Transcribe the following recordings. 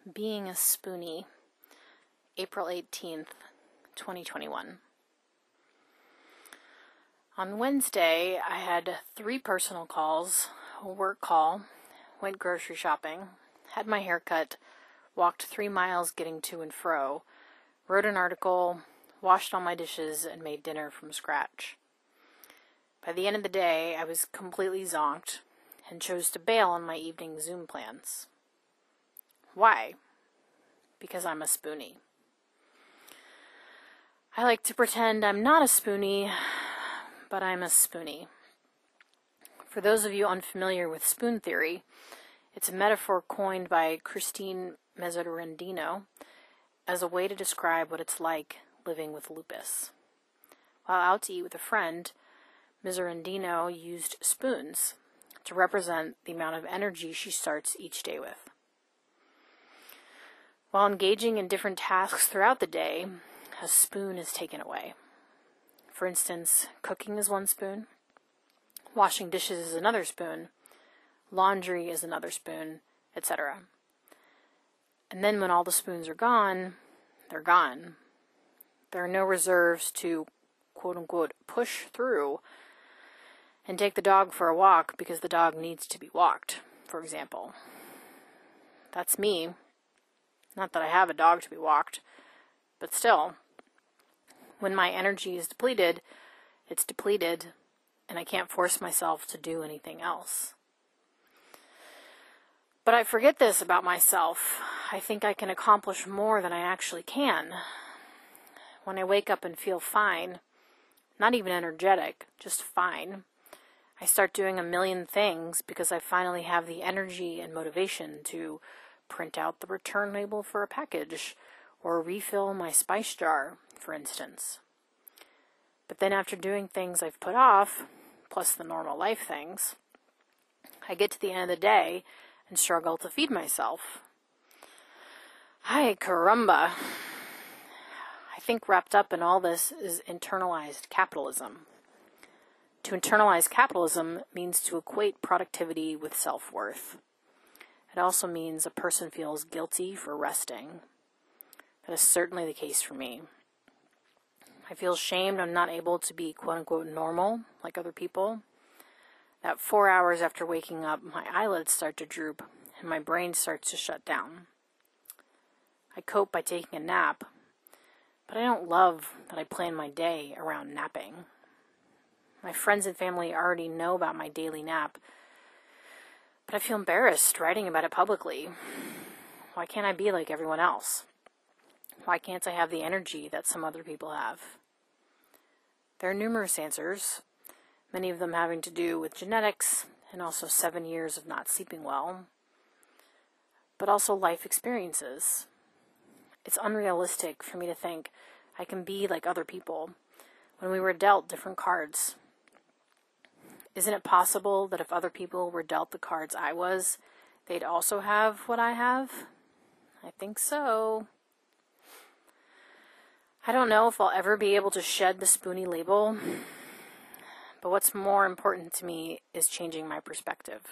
Being a Spoonie, April 18th, 2021. On Wednesday, I had three personal calls, a work call, went grocery shopping, had my hair cut, walked three miles getting to and fro, wrote an article, washed all my dishes, and made dinner from scratch. By the end of the day, I was completely zonked and chose to bail on my evening Zoom plans. Why? Because I'm a spoonie. I like to pretend I'm not a spoonie, but I'm a spoonie. For those of you unfamiliar with spoon theory, it's a metaphor coined by Christine Miserandino as a way to describe what it's like living with lupus. While out to eat with a friend, Miserandino used spoons to represent the amount of energy she starts each day with. While engaging in different tasks throughout the day, a spoon is taken away. For instance, cooking is one spoon, washing dishes is another spoon, laundry is another spoon, etc. And then when all the spoons are gone, they're gone. There are no reserves to quote unquote push through and take the dog for a walk because the dog needs to be walked, for example. That's me not that I have a dog to be walked, but still, when my energy is depleted, it's depleted, and I can't force myself to do anything else. But I forget this about myself. I think I can accomplish more than I actually can. When I wake up and feel fine, not even energetic, just fine, I start doing a million things because I finally have the energy and motivation to print out the return label for a package, or refill my spice jar, for instance. But then, after doing things I've put off, plus the normal life things, I get to the end of the day and struggle to feed myself. Hi, caramba. I think wrapped up in all this is internalized capitalism. To internalize capitalism means to equate productivity with self worth. It also means a person feels guilty for resting. That is certainly the case for me. I feel shamed I'm not able to be quote unquote normal like other people. That four hours after waking up, my eyelids start to droop and my brain starts to shut down. I cope by taking a nap, but I don't love that I plan my day around napping. My friends and family already know about my daily nap but I feel embarrassed writing about it publicly. Why can't I be like everyone else? Why can't I have the energy that some other people have? There are numerous answers, many of them having to do with genetics and also seven years of not sleeping well, but also life experiences. It's unrealistic for me to think I can be like other people when we were dealt different cards isn't it possible that if other people were dealt the cards I was, they'd also have what I have? I think so. I don't know if I'll ever be able to shed the spoonie label, but what's more important to me is changing my perspective.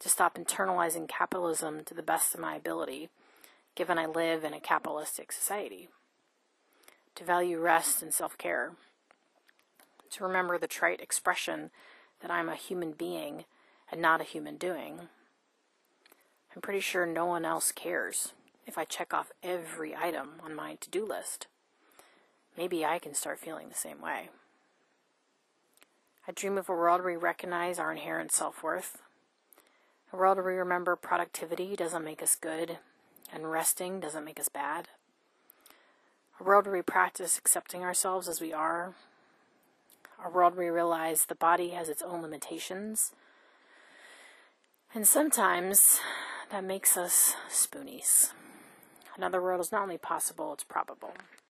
To stop internalizing capitalism to the best of my ability, given I live in a capitalistic society. To value rest and self care to remember the trite expression that I'm a human being and not a human doing. I'm pretty sure no one else cares if I check off every item on my to do list. Maybe I can start feeling the same way. I dream of a world where we recognize our inherent self worth, a world where we remember productivity doesn't make us good and resting doesn't make us bad, a world where we practice accepting ourselves as we are a world we realize the body has its own limitations. And sometimes that makes us spoonies. Another world is not only possible, it's probable.